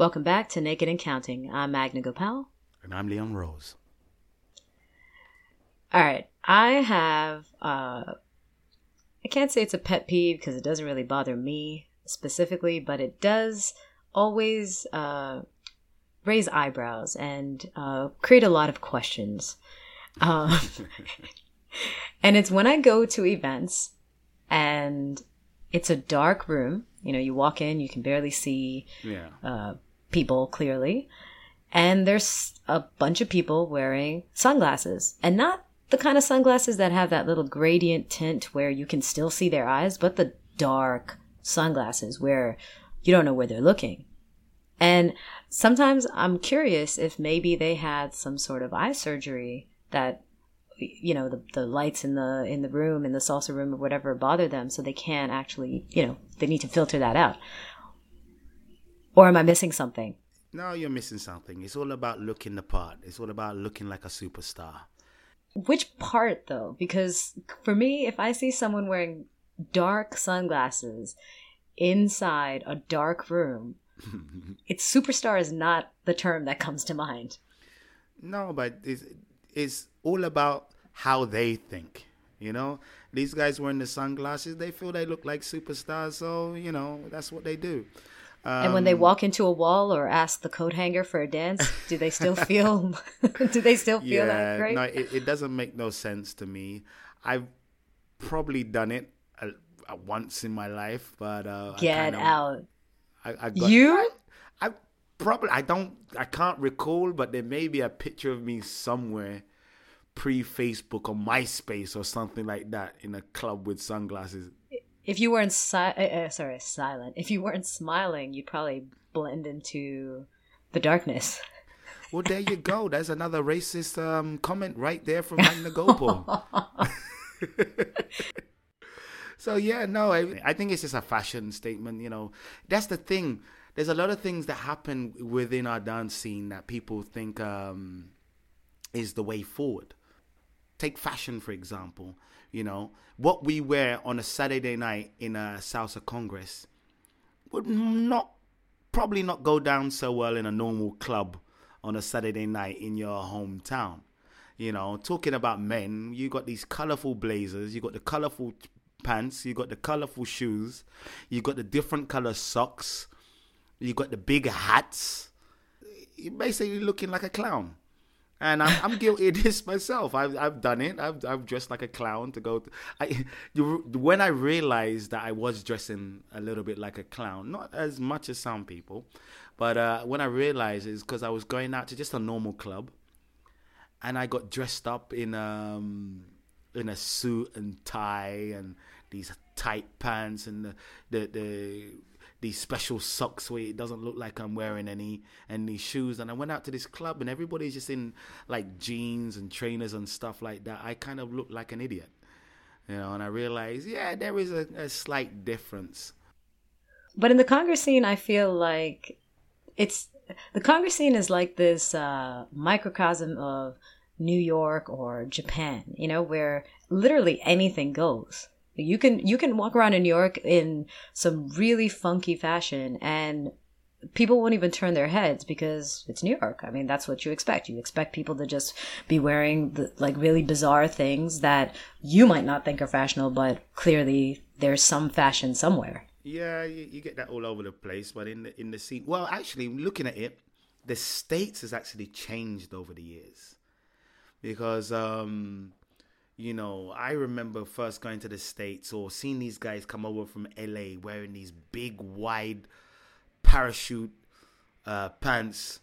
Welcome back to Naked and Counting. I'm Magna Gopal. And I'm Leon Rose. All right. I have, uh, I can't say it's a pet peeve because it doesn't really bother me specifically, but it does always uh, raise eyebrows and uh, create a lot of questions. Uh, and it's when I go to events and it's a dark room. You know, you walk in, you can barely see Yeah. uh, people clearly. And there's a bunch of people wearing sunglasses and not the kind of sunglasses that have that little gradient tint where you can still see their eyes, but the dark sunglasses where you don't know where they're looking. And sometimes I'm curious if maybe they had some sort of eye surgery that you know the, the lights in the in the room in the salsa room or whatever bother them so they can't actually you know they need to filter that out or am i missing something No, you're missing something. It's all about looking the part. It's all about looking like a superstar. which part though because for me if i see someone wearing dark sunglasses inside a dark room it's superstar is not the term that comes to mind No, but it's, it's all about how they think. You know, these guys wearing the sunglasses, they feel they look like superstars, so you know that's what they do. And when they Um, walk into a wall or ask the coat hanger for a dance do they still feel do they still feel that yeah, great no, it, it doesn't make no sense to me. I've probably done it uh, uh, once in my life, but uh, I get kinda- out I, I got, You? I, I probably I don't I can't recall, but there may be a picture of me somewhere pre Facebook or MySpace or something like that in a club with sunglasses. If you weren't si- uh, uh, sorry silent if you weren't smiling you'd probably blend into the darkness Well, there you go. There's another racist um, comment right there from Magna Gopal. so yeah, no, I, I think it's just a fashion statement. You know, that's the thing. There's a lot of things that happen within our dance scene that people think um, is the way forward. Take fashion for example. You know, what we wear on a Saturday night in a salsa congress would not probably not go down so well in a normal club on a Saturday night in your hometown. You know, talking about men, you got these colorful blazers, you got the colorful pants, you got the colorful shoes, you got the different color socks, you got the big hats. You're basically looking like a clown. And I'm, I'm guilty of this myself. I've, I've done it. I've, I've dressed like a clown to go. To, I, when I realized that I was dressing a little bit like a clown, not as much as some people, but uh, when I realized it's because I was going out to just a normal club, and I got dressed up in um in a suit and tie and these tight pants and the the, the these special socks where it doesn't look like I'm wearing any these shoes and I went out to this club and everybody's just in like jeans and trainers and stuff like that. I kind of looked like an idiot. You know, and I realized, yeah, there is a, a slight difference. But in the Congress scene, I feel like it's the Congress scene is like this uh, microcosm of New York or Japan, you know, where literally anything goes. You can you can walk around in New York in some really funky fashion and people won't even turn their heads because it's New York. I mean, that's what you expect. You expect people to just be wearing the, like really bizarre things that you might not think are fashionable, but clearly there's some fashion somewhere. Yeah, you, you get that all over the place, but in the in the scene, well, actually, looking at it, the states has actually changed over the years, because um, you know, I remember first going to the states or seeing these guys come over from LA wearing these big, wide parachute uh, pants,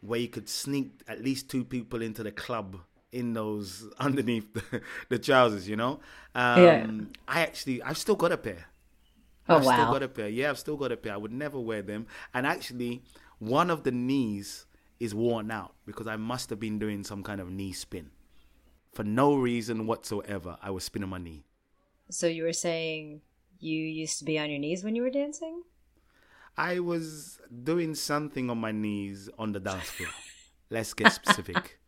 where you could sneak at least two people into the club in those underneath the, the trousers, you know. Um, Yeah. I actually, I've still got a pair. Oh I've wow. still got a pair. Yeah, I've still got a pair. I would never wear them. And actually, one of the knees is worn out because I must have been doing some kind of knee spin. For no reason whatsoever, I was spinning my knee. So you were saying you used to be on your knees when you were dancing? I was doing something on my knees on the dance floor. Let's get specific.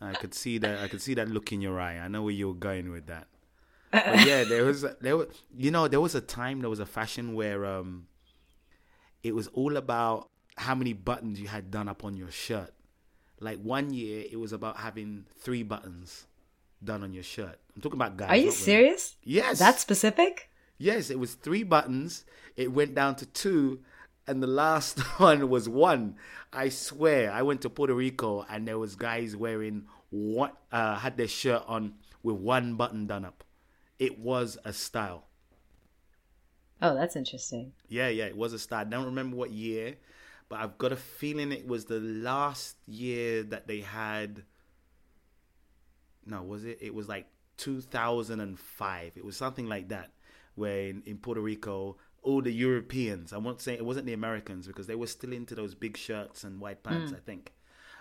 I could see that. I could see that look in your eye. I know where you're going with that. But yeah, there was there was you know there was a time there was a fashion where um it was all about how many buttons you had done up on your shirt. Like one year, it was about having three buttons done on your shirt. I'm talking about guys. Are you not women. serious? Yes. That specific? Yes, it was three buttons. It went down to two, and the last one was one. I swear, I went to Puerto Rico, and there was guys wearing what uh, had their shirt on with one button done up. It was a style. Oh, that's interesting. Yeah, yeah, it was a style. I don't remember what year, but I've got a feeling it was the last year that they had. No, was it? It was like 2005. It was something like that, where in, in Puerto Rico, all the Europeans, I won't say it wasn't the Americans because they were still into those big shirts and white pants, I think.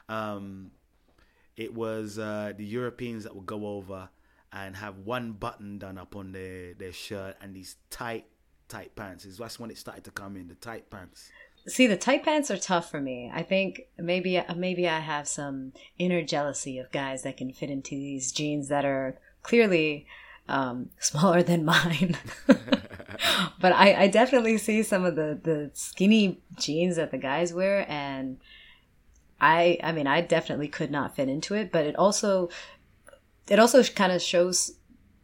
Um, it was uh, the Europeans that would go over and have one button done up on their, their shirt and these tight, tight pants. Is That's when it started to come in, the tight pants. See, the tight pants are tough for me. I think maybe maybe I have some inner jealousy of guys that can fit into these jeans that are clearly um, smaller than mine. but I, I definitely see some of the, the skinny jeans that the guys wear, and I I mean I definitely could not fit into it. But it also it also kind of shows,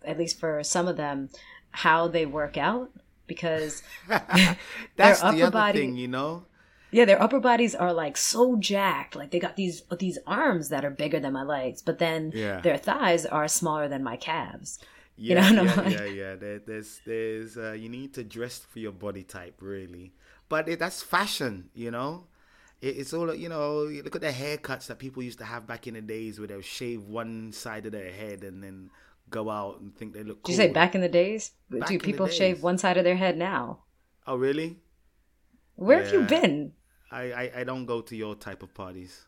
at least for some of them, how they work out because That's Their the other body- thing, you know? Yeah, their upper bodies are like so jacked. Like they got these these arms that are bigger than my legs, but then Yeah. their thighs are smaller than my calves. Yeah, know, and I'm yeah, like- yeah, yeah. There, there's, there's, uh, you need to dress for your body type, really. But it, that's fashion, you know. It, it's all, you know. You look at the haircuts that people used to have back in the days, where they'll shave one side of their head and then go out and think they look. Did you say back in the days? Back Do people shave one side of their head now? Oh, really? Where have you been? I, I, I don't go to your type of parties.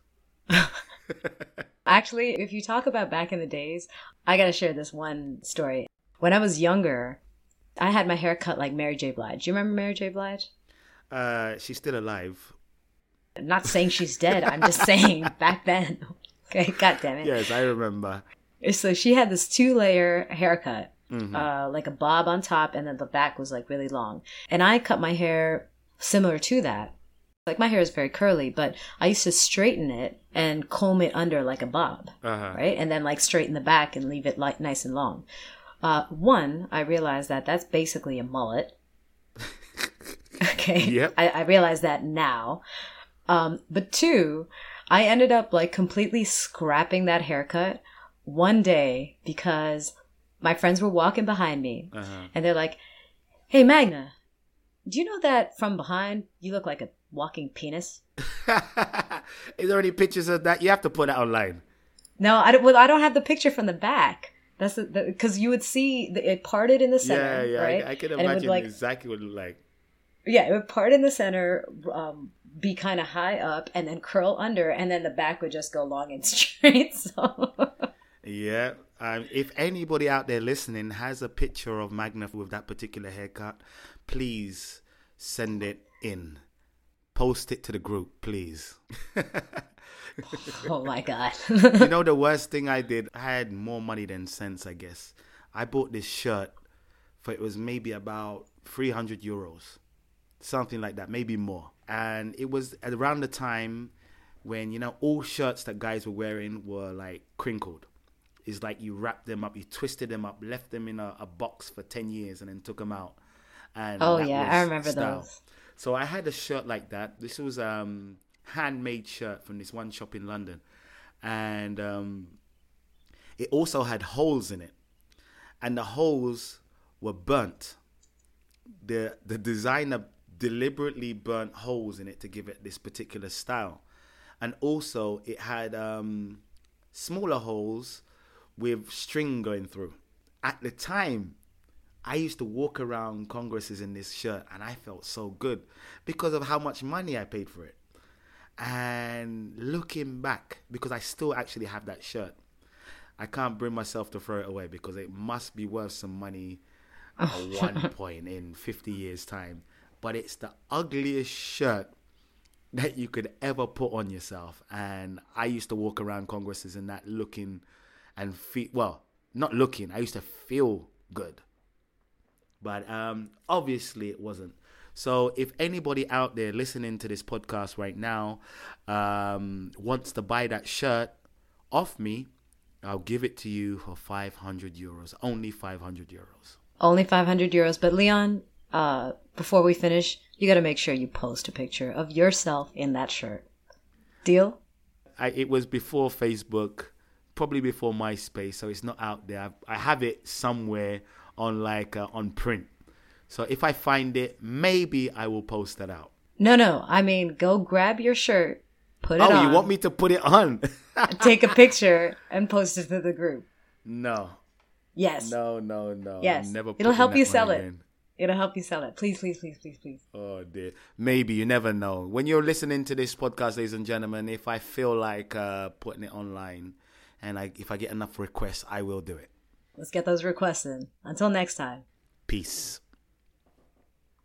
Actually, if you talk about back in the days, I gotta share this one story. When I was younger, I had my hair cut like Mary J. Blige. Do you remember Mary J. Blige? Uh, she's still alive. I'm not saying she's dead. I'm just saying back then. Okay, god damn it. Yes, I remember. So she had this two layer haircut, Mm-hmm. uh, like a bob on top, and then the back was like really long. And I cut my hair similar to that. Like my hair is very curly, but I used to straighten it and comb it under like a bob, Uh-huh. right? And then like straighten the back and leave it like nice and long. Uh, one, I realized that that's basically a mullet. okay. Yep. I, I realize that now. Um, but two, I ended up like completely scrapping that haircut one day because my friends were walking behind me Uh-huh. and they're like, Hey, Magna, do you know that from behind you look like a walking penis? Is there any pictures of that? You have to put that online. No, I don't, well, I don't have the picture from the back. That's because you would see the, it parted in the center, yeah. right? I, I can it would, imagine like, exactly what it looked like. Yeah, it would part in the center, um, be kind of high up, and then curl under, and then the back would just go long and straight. So, Yeah. Um, if anybody out there listening has a picture of Magna with that particular haircut, please send it in. Post it to the group, please. oh my god, you know the worst thing I did? I had more money than sense, I guess. I bought this shirt for it was maybe about 300 euros. Something like that, maybe more. And it was around the time when, you know, all shirts that guys were wearing were like crinkled. It's like you wrapped them up, you twisted them up, left them in a, a box for 10 years and then took them out. And Oh, yeah, I remember style. those. So I had a shirt like that. This was um handmade shirt from this one shop in London. And um it also had holes in it. And the holes were burnt. The the designer deliberately burnt holes in it to give it this particular style. And also it had um smaller holes with string going through. At the time, I used to walk around congresses in this shirt and I felt so good because of how much money I paid for it. And looking back, because I still actually have that shirt, I can't bring myself to throw it away because it must be worth some money at one point in 50 years' time. But it's the ugliest shirt that you could ever put on yourself. And I used to walk around congresses in that looking and feel, well, not looking, I used to feel good but um, obviously it wasn't. So if anybody out there listening to this podcast right now um, wants to buy that shirt off me, I'll give it to you for 500 euros. Only 500 euros. Only 500 euros. But Leon, uh, before we finish, you got to make sure you post a picture of yourself in that shirt. Deal? I, it was before Facebook, probably before MySpace, so it's not out there. I, have it somewhere on like uh, on print. So if I find it, maybe I will post that out. No, no. I mean, go grab your shirt, put it oh, on. you want me to put it on? take a picture and post it to the group. No. Yes. No, no, no. Yes. I'm never It'll help you sell it. again. It'll help you sell it. Please, please, please, please, please. Oh dear. Maybe you never know. When you're listening to this podcast, ladies and gentlemen, if I feel like uh, putting it online, and I, if I get enough requests, I will do it. Let's get those requests in. Until next time. Peace.